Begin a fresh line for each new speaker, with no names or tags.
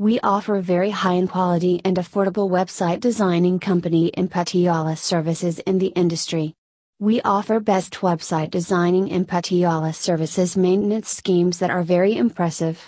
We offer very high in quality and affordable website designing company in Patiala services in the industry. We offer best website designing and Patiala services maintenance schemes that are very impressive.